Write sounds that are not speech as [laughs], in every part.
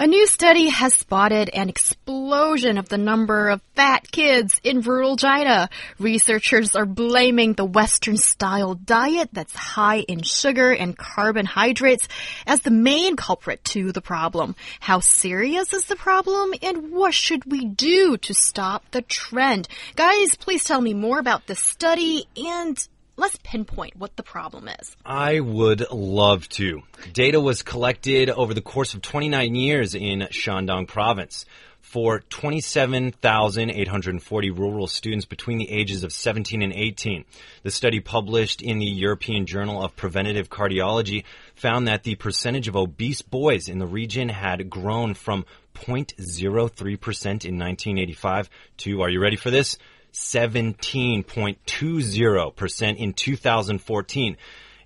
A new study has spotted an explosion of the number of fat kids in rural China. Researchers are blaming the Western style diet that's high in sugar and carbohydrates as the main culprit to the problem. How serious is the problem and what should we do to stop the trend? Guys, please tell me more about this study and let's pinpoint what the problem is. I would love to. Data was collected over the course of 29 years in Shandong province for 27,840 rural students between the ages of 17 and 18. The study published in the European Journal of Preventive Cardiology found that the percentage of obese boys in the region had grown from 0.03% in 1985 to, are you ready for this? 17.20% in 2014.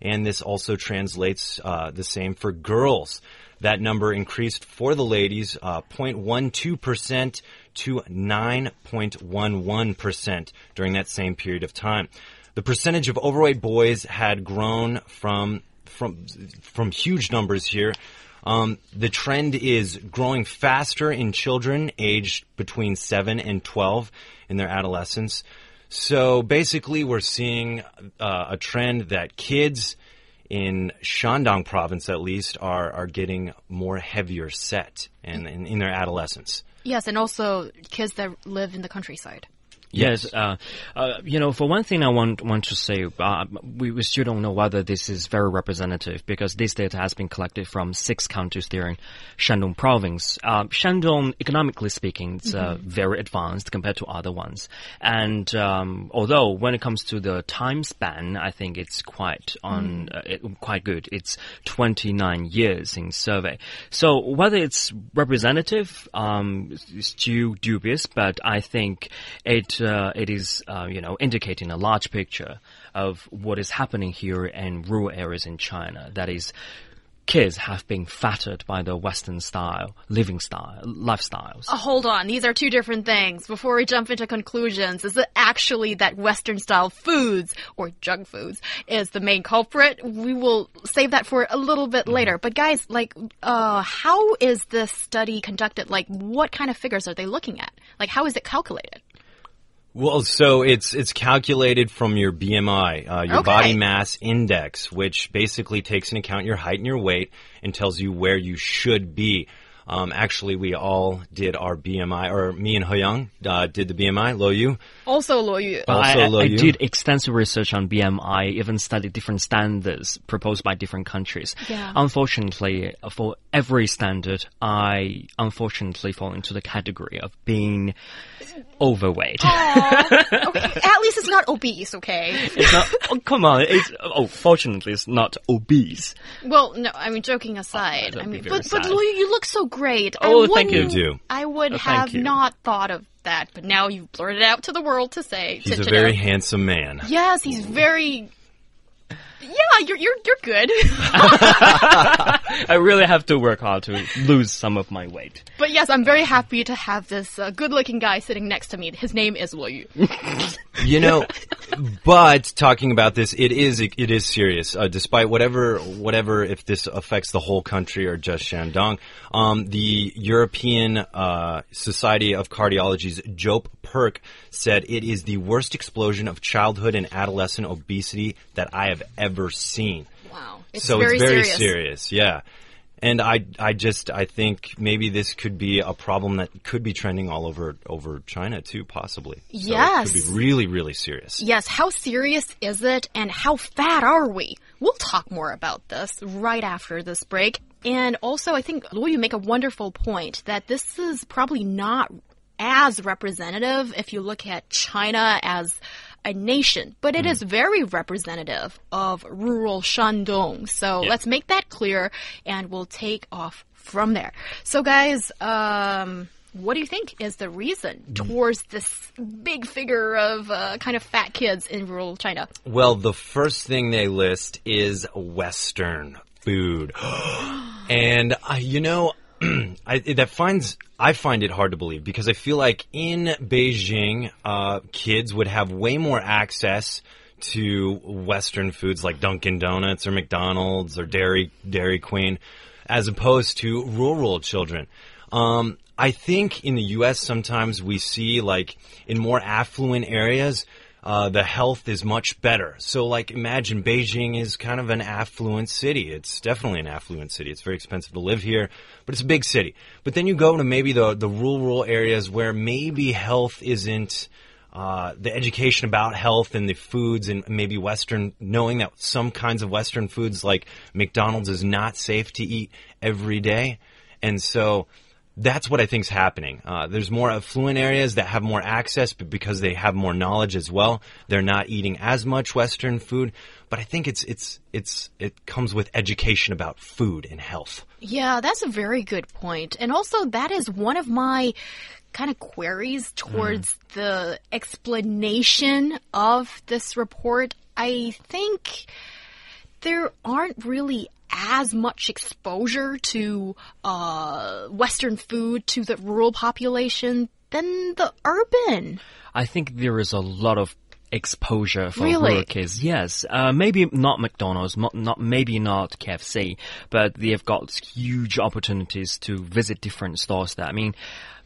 And this also translates uh, the same for girls. That number increased for the ladies uh, 0.12% to 9.11% during that same period of time. The percentage of overweight boys had grown from from from huge numbers here. Um, the trend is growing faster in children aged between 7 and 12 in their adolescence. So basically, we're seeing uh, a trend that kids in Shandong province, at least, are, are getting more heavier set in, in, in their adolescence. Yes, and also kids that live in the countryside. Yes, uh, uh, you know, for one thing, I want want to say uh, we, we still don't know whether this is very representative because this data has been collected from six counties there in Shandong province. Uh, Shandong, economically speaking, is mm -hmm. very advanced compared to other ones, and um, although when it comes to the time span, I think it's quite on mm. Uh, it, quite good. It's 29 years in survey. So whether it's representative um, is still dubious, but I think it uh, it is, uh, you know, indicating a large picture of what is happening here in rural areas in China. That is, kids have been fattered by the Western style living style lifestyles. Uh, hold on, these are two different things. Before we jump into conclusions, is it actually that Western style foods or junk foods is the main culprit? We will save that for a little bit mm-hmm. later. But guys, like, uh, how is this study conducted? Like, what kind of figures are they looking at? Like, how is it calculated? Well, so it's it's calculated from your BMI, uh, your okay. body mass index, which basically takes into account your height and your weight and tells you where you should be. Um, actually, we all did our BMI, or me and Young uh, did the BMI. Lo Yu. Also Lo Yu. Also I, Lo Yu. I did extensive research on BMI, even studied different standards proposed by different countries. Yeah. Unfortunately, for every standard, I unfortunately fall into the category of being overweight. [laughs] okay. At least it's not obese, okay? It's not. Oh, come on. It's oh, fortunately, it's not obese. Well, no. I mean, joking aside, oh, I mean, but but you look so great. Oh, thank you. I would oh, have not thought of that, but now you blurted it out to the world to say. He's to, a to very know. handsome man. Yes, he's very yeah, you're you're you're good. [laughs] [laughs] I really have to work hard to lose some of my weight. But yes, I'm very happy to have this uh, good-looking guy sitting next to me. His name is Wu Yu. [laughs] you know, but talking about this, it is it is serious. Uh, despite whatever whatever if this affects the whole country or just Shandong, um, the European uh, Society of Cardiology's Joep Perk said it is the worst explosion of childhood and adolescent obesity that I have ever seen. Wow. It's so very it's very serious. serious. Yeah. And I, I just, I think maybe this could be a problem that could be trending all over, over China too, possibly. Yes. It could be really, really serious. Yes. How serious is it and how fat are we? We'll talk more about this right after this break. And also, I think, Lu, you make a wonderful point that this is probably not as representative if you look at China as a nation, but it mm. is very representative of rural Shandong. So let's make that clear and we'll take off from there. So guys, um, what do you think is the reason towards this big figure of uh, kind of fat kids in rural China? Well, the first thing they list is Western food. [gasps] and, uh, you know, [clears throat] I, that finds I find it hard to believe because I feel like in Beijing, uh, kids would have way more access to Western foods like Dunkin' Donuts or McDonald's or Dairy Dairy Queen, as opposed to rural children. Um, I think in the U.S. sometimes we see like in more affluent areas uh, the health is much better. So, like, imagine Beijing is kind of an affluent city. It's definitely an affluent city. It's very expensive to live here, but it's a big city. But then you go to maybe the the rural areas where maybe health isn't. Uh, the education about health and the foods and maybe Western, knowing that some kinds of Western foods like McDonald's is not safe to eat every day. And so that's what I think is happening. Uh, there's more affluent areas that have more access, but because they have more knowledge as well, they're not eating as much Western food. But I think it's it's it's it comes with education about food and health. Yeah, that's a very good. And also, that is one of my kind of queries towards mm. the explanation of this report. I think there aren't really as much exposure to uh, Western food to the rural population than the urban. I think there is a lot of exposure for really? rural kids. Yes, uh, maybe not McDonald's, not maybe not KFC, but they've got huge opportunities to visit different stores. There, I mean,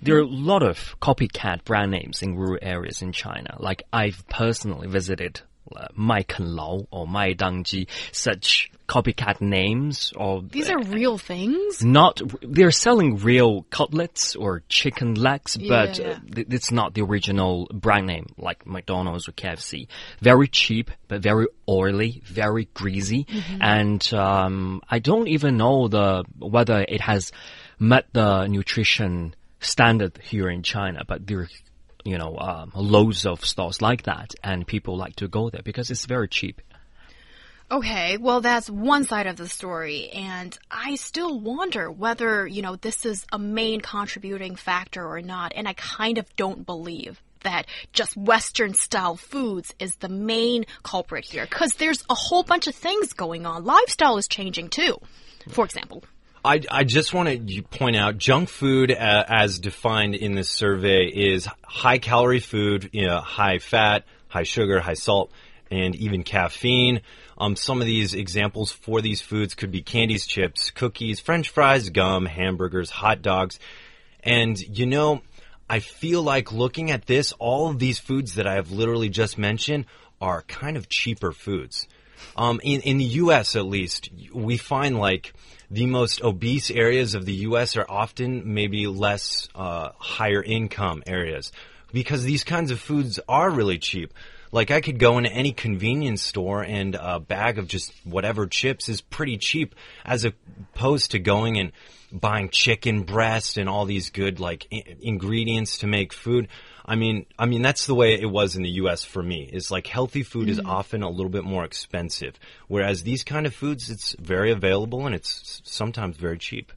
there are a lot of copycat brand names in rural areas in China. Like I've personally visited uh, Mai Ken Lao or Mai Dangji, such copycat names or these are real things not they're selling real cutlets or chicken legs yeah, but yeah. Uh, it's not the original brand name like mcdonald's or kfc very cheap but very oily very greasy mm -hmm. and um, i don't even know the whether it has met the nutrition standard here in china but there you know, um, loads of stores like that, and people like to go there because it's very cheap. Okay, well, that's one side of the story, and I still wonder whether, you know, this is a main contributing factor or not, and I kind of don't believe that just Western style foods is the main culprit here, because there's a whole bunch of things going on. Lifestyle is changing too, for example. I, I just want to point out junk food uh, as defined in this survey is high calorie food, you know, high fat, high sugar, high salt, and even caffeine. Um, some of these examples for these foods could be candies, chips, cookies, french fries, gum, hamburgers, hot dogs. And you know, I feel like looking at this, all of these foods that I have literally just mentioned are kind of cheaper foods. Um, in, in the U.S. at least, we find like the most obese areas of the U.S. are often maybe less uh, higher income areas because these kinds of foods are really cheap. Like I could go into any convenience store and a bag of just whatever chips is pretty cheap as opposed to going and buying chicken breast and all these good like ingredients to make food. I mean, I mean that's the way it was in the U.S. for me. It's like healthy food mm. is often a little bit more expensive, whereas these kind of foods it's very available and it's sometimes very cheap.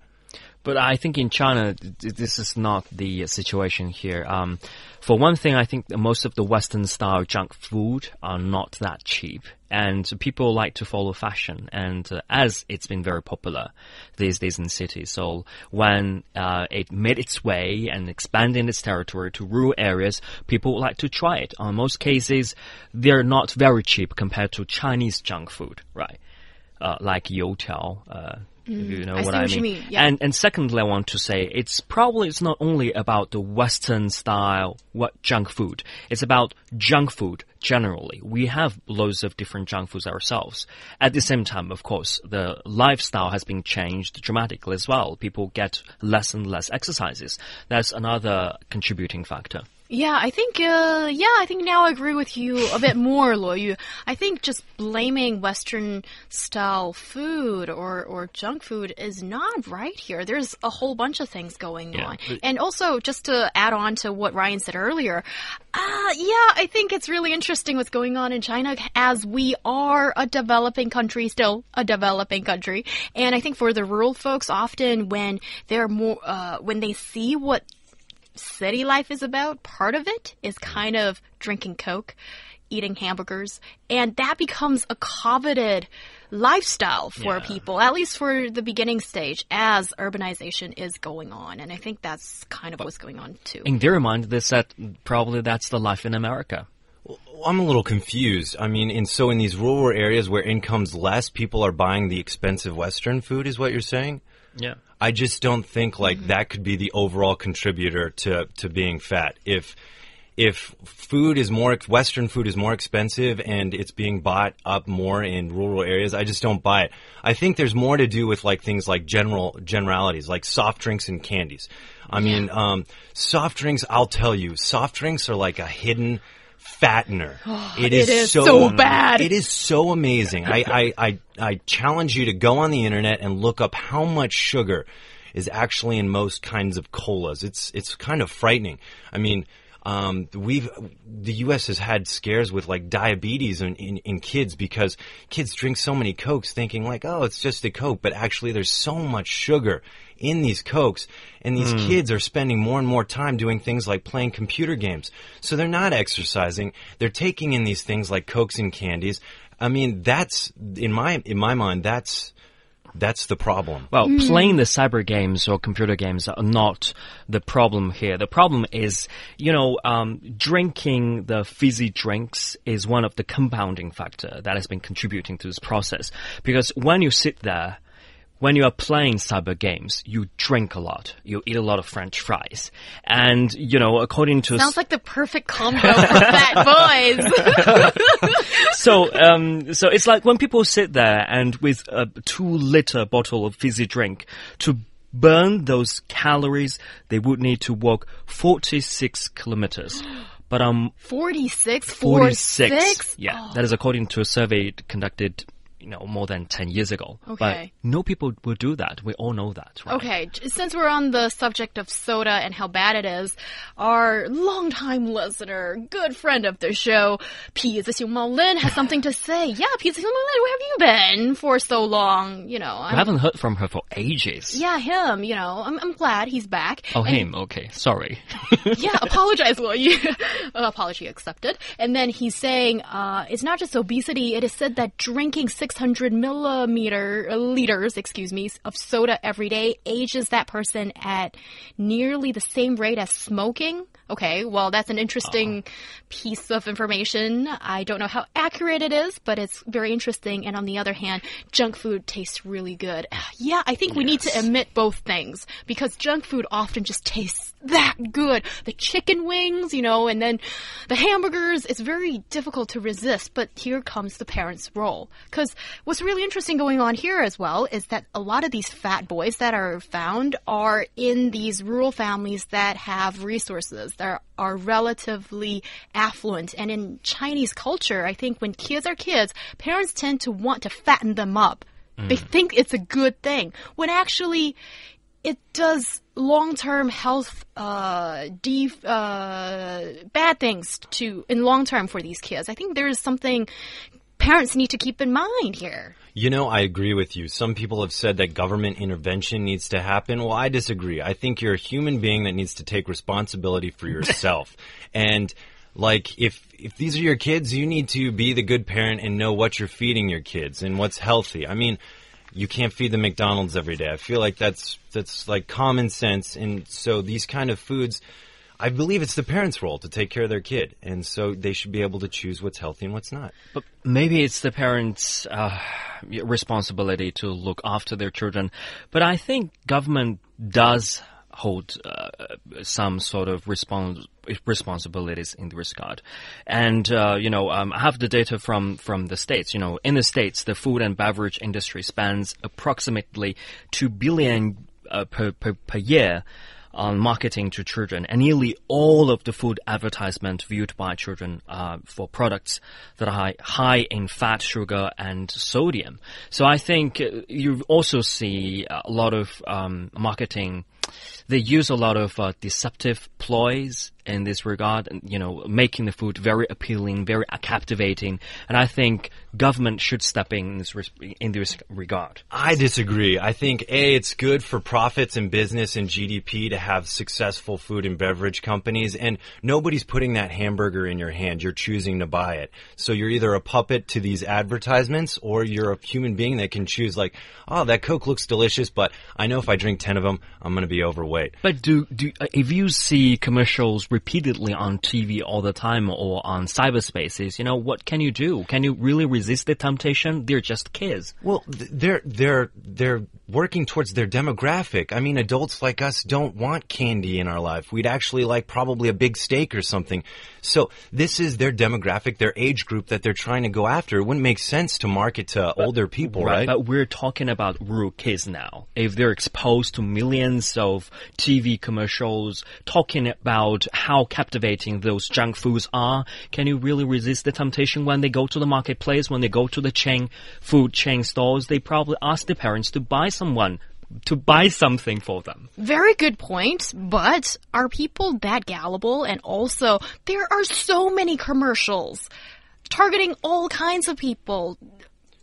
But I think in China, this is not the situation here. Um, for one thing, I think most of the Western style junk food are not that cheap. And people like to follow fashion. And uh, as it's been very popular these days in cities, so when uh, it made its way and expanded its territory to rural areas, people like to try it. On most cases, they're not very cheap compared to Chinese junk food, right? Uh, like youtiao, uh, Mm, you know I what I mean? mean. Yeah. And and secondly, I want to say it's probably it's not only about the Western style what junk food. It's about junk food generally. We have loads of different junk foods ourselves. At the same time, of course, the lifestyle has been changed dramatically as well. People get less and less exercises. That's another contributing factor. Yeah, I think, uh, yeah, I think now I agree with you a bit more, Luo Yu. I think just blaming Western style food or, or junk food is not right here. There's a whole bunch of things going Yeah, on. And also, just to add on to what Ryan said earlier, uh, yeah, I think it's really interesting what's going on in China as we are a developing country, still a developing country. And I think for the rural folks, often when they're more, uh, when they see what city life is about, part of it is kind of drinking Coke, eating hamburgers, and that becomes a coveted lifestyle for Yeah. people, at least for the beginning stage, as urbanization is going on. And I think that's kind of what's going on too. In their mind, they said probably that's the life in America. I'm a little confused. I mean, and so in these rural areas where income's less, people are buying the expensive Western food, is what you're saying? Yeah. I just don't think like that could be the overall contributor to to being fat. If if food is more Western food is more expensive and it's being bought up more in rural areas, I just don't buy it. I think there's more to do with like things like general generalities, like soft drinks and candies. I mean, um, soft drinks. I'll tell you, soft drinks are like a hidden fattener. [gasps] it is so bad. It is so amazing. I, I, I, I challenge you to go on the internet and look up how much sugar is actually in most kinds of colas. It's it's kind of frightening. I mean, um, we've the U.S. has had scares with like diabetes in, in, in kids because kids drink so many cokes, thinking like, oh, it's just a coke, but actually there's so much sugar in these cokes, and these kids are spending more and more time doing things like playing computer games. So they're not exercising; they're taking in these things like cokes and candies. I mean, that's in my in my mind, that's that's the problem. Well, playing the cyber games or computer games are not the problem here. The problem is, you know, um, drinking the fizzy drinks is one of the compounding factor that has been contributing to this process. Because when you sit there, when you are playing cyber games, you drink a lot. You eat a lot of French fries. And, you know, according to Sounds like the perfect combo [laughs] for fat boys. [laughs] so um, so it's like when people sit there and with a two liter bottle of fizzy drink to burn those calories, they would need to walk 46 kilometers. But um, 46? 46. 46? Yeah, that is according to a survey conducted, you know, more than 10 years ago. Okay. But no people will do that. We all know that, right? Okay. Since we're on the subject of soda and how bad it is, our longtime listener, good friend of the show, Pizza Xiongmao Lin, has something to say. [laughs] Yeah, Pizza Xiongmao Lin, where have you been for so long? You know, I'm, I have not heard from her for ages. Yeah, him, you know, I'm, I'm glad he's back. Oh, and him. Okay. Sorry. [laughs] yeah, apologize, [laughs] will you? apology accepted. And then he's saying, uh, it's not just obesity. It is said that drinking six 600 millimeter uh, liters, excuse me, of soda every day ages that person at nearly the same rate as smoking. Okay, well, that's an interesting piece of information. I don't know how accurate it is, but it's very interesting. And on the other hand, junk food tastes really good. [sighs] Yeah, I think we need to admit both things because junk food often just tastes that good. The chicken wings, you know, and then the hamburgers, it's very difficult to resist. But here comes the parents' role. Because what's really interesting going on here as well is that a lot of these fat boys that are found are in these rural families that have resources, that are relatively affluent. And in Chinese culture, I think when kids are kids, parents tend to want to fatten them up. They think it's a good thing. When actually, it does long-term health uh, uh, bad things to in long term for these kids. I think there is something parents need to keep in mind here. You know, I agree with you. Some people have said that government intervention needs to happen. Well, I disagree. I think you're a human being that needs to take responsibility for yourself. [laughs] and like if if these are your kids, you need to be the good parent and know what you're feeding your kids and what's healthy. I mean, you can't feed them McDonald's every day. I feel like that's that's like common sense and so these kind of foods I believe it's the parents' role to take care of their kid, and so they should be able to choose what's healthy and what's not. But maybe it's the parents' uh, responsibility to look after their children. But I think government does hold uh, some sort of respons- responsibilities in this regard. And uh, you know, um, I have the data from from the states. You know, in the states, the food and beverage industry spends approximately two billion uh, per, per per year on marketing to children, and nearly all of the food advertisement viewed by children are for products that are high, high in fat, sugar, and sodium. So I think uh, you also see a lot of um, marketing. They use a lot of uh, deceptive ploys in this regard, you know, making the food very appealing, very captivating. And I think government should step in this, in this regard. I disagree. I think A, it's good for profits and business and GDP to have successful food and beverage companies and nobody's putting that hamburger in your hand. You're choosing to buy it. So you're either a puppet to these advertisements or you're a human being that can choose like, oh, that Coke looks delicious, but I know if I drink 10 of them, I'm going to be overweight. But do, do, uh, if you see commercials repeatedly on TV all the time or on cyberspaces, you know, what can you do? Can you really resist the temptation? They're just kids. Well, they're they're they're working towards their demographic. I mean, adults like us don't want candy in our life. We'd actually like probably a big steak or something. So this is their demographic, their age group that they're trying to go after. It wouldn't make sense to market to but, older people, right, right? But we're talking about rural kids now. If they're exposed to millions of TV commercials talking about how captivating those junk foods are, can you really resist the temptation when they go to the marketplace, when they go to the chain food chain stores? They probably ask the parents to buy someone to buy something for them. Very good point, but are people that gullible? And also, there are so many commercials targeting all kinds of people.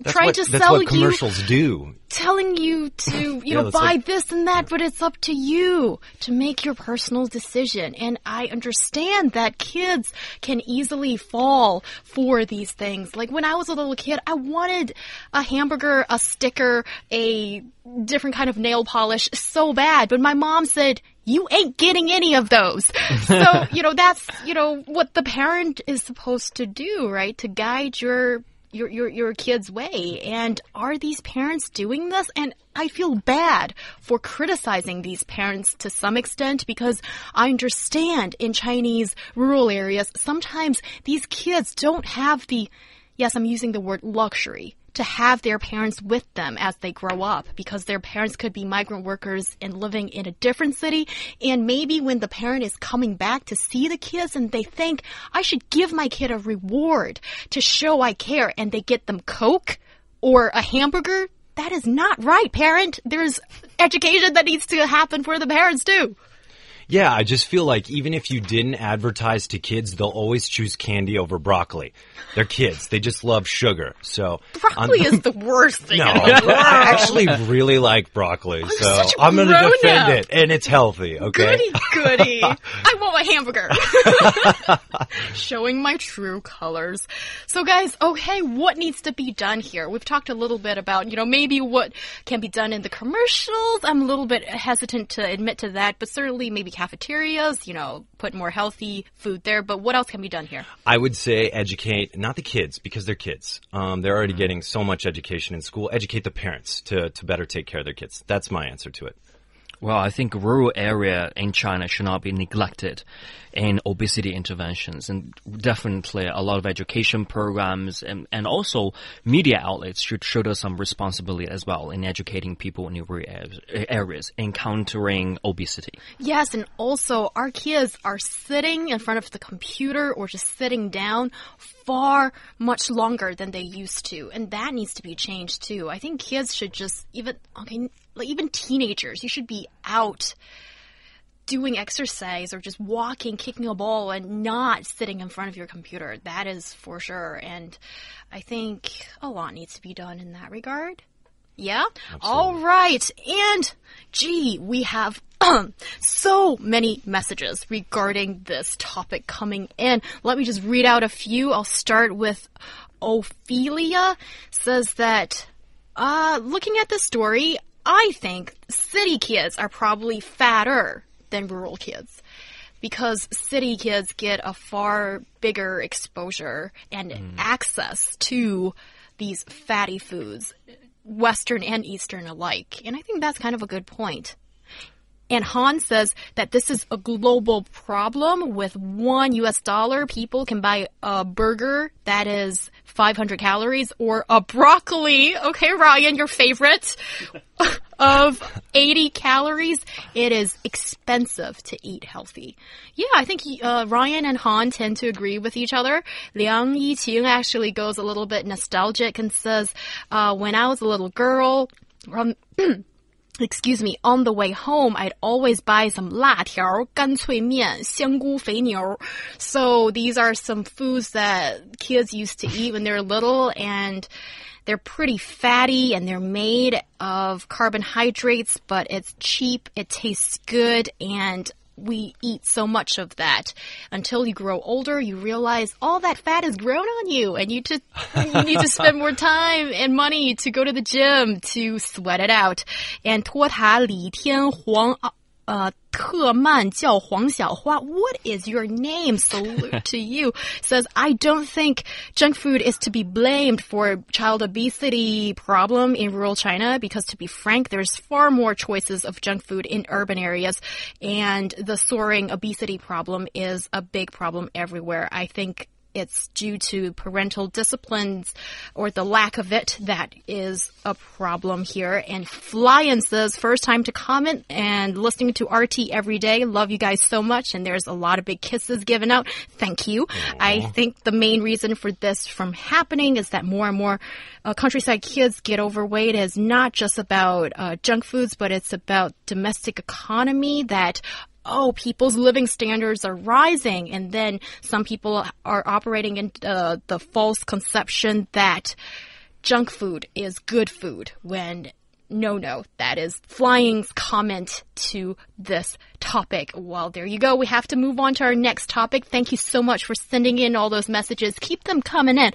That's trying what, to that's sell what commercials you, do. telling you to, you [laughs] Yeah, know, buy like- this and that, but it's up to you to make your personal decision. And I understand that kids can easily fall for these things. Like when I was a little kid, I wanted a hamburger, a sticker, a different kind of nail polish so bad, but my mom said, you ain't getting any of those. [laughs] so, you know, that's, you know, what the parent is supposed to do, right? To guide your your, your your kid's way. And are these parents doing this? And I feel bad for criticizing these parents to some extent because I understand in Chinese rural areas sometimes these kids don't have the yes I'm using the word luxury to have their parents with them as they grow up because their parents could be migrant workers and living in a different city. And maybe when the parent is coming back to see the kids and they think, I should give my kid a reward to show I care and they get them Coke or a hamburger. That is not right, parent. There's education that needs to happen for the parents too. Yeah, I just feel like even if you didn't advertise to kids, they'll always choose candy over broccoli. They're kids. They just love sugar. So Broccoli is the worst thing no, in the world. I actually really like broccoli, so such a I'm going to defend it, and it's healthy. Okay. Goody goody. [laughs] I want my hamburger. [laughs] Showing my true colors. So guys, oh, okay, what needs to be done here? We've talked a little bit about, you know, maybe what can be done in the commercials. I'm a little bit hesitant to admit to that, but certainly maybe cafeterias, you know, put more healthy food there. But what else can be done here? I would say educate not the kids because they're kids. Um, they're already getting so much education in school. Educate the parents to to better take care of their kids. That's my answer to it. Well, I think rural area in China should not be neglected in obesity interventions and definitely a lot of education programs and, and also media outlets should us some responsibility as well in educating people in rural areas, areas encountering obesity. Yes, and also our kids are sitting in front of the computer or just sitting down far much longer than they used to, and that needs to be changed too. I think kids should just even okay, like even teenagers, you should be out doing exercise or just walking, kicking a ball, and not sitting in front of your computer. That is for sure, and I think a lot needs to be done in that regard. Yeah? Absolutely. All right. And gee, we have [clears throat] so many messages regarding this topic coming in. Let me just read out a few. I'll start with Ophelia says that uh looking at the story, I think city kids are probably fatter than rural kids because city kids get a far bigger exposure and mm-hmm. access to these fatty foods, Western and Eastern alike. And I think that's kind of a good point. And Han says that this is a global problem. With one US dollar, people can buy a burger that is 500 calories or a broccoli. Okay, Ryan, your favorite of 80 calories. It is expensive to eat healthy. Yeah, I think uh, Ryan and Han tend to agree with each other. Liang Yiqing actually goes a little bit nostalgic and says, uh, when I was a little girl, um, [clears throat] excuse me, on the way home, I'd always buy some 辣条,干脆面,香菇肥牛. So these are some foods that kids used to eat when they were little and they're pretty fatty and they're made of carbohydrates, but it's cheap, it tastes good, and we eat so much of that until you grow older you realize all that fat has grown on you and you just you need to spend more time and money to go to the gym to sweat it out and 托塔李天皇 呃特曼叫黄小花. What is your name? Salute [laughs] to you. Says, I don't think junk food is to be blamed for child obesity problem in rural China because to be frank, there's far more choices of junk food in urban areas and the soaring obesity problem is a big problem everywhere. I think it's due to parental disciplines or the lack of it that is a problem here. And Flyin says, first time to comment and listening to RT every day. Love you guys so much. And there's a lot of big kisses given out. Thank you. Aww. I think the main reason for this from happening is that more and more uh, countryside kids get overweight is not just about uh, junk foods, but it's about domestic economy that oh, people's living standards are rising. And then some people are operating in uh, the false conception that junk food is good food when no, no, that is Flying's comment to this topic. Well, there you go. We have to move on to our next topic. Thank you so much for sending in all those messages. Keep them coming in.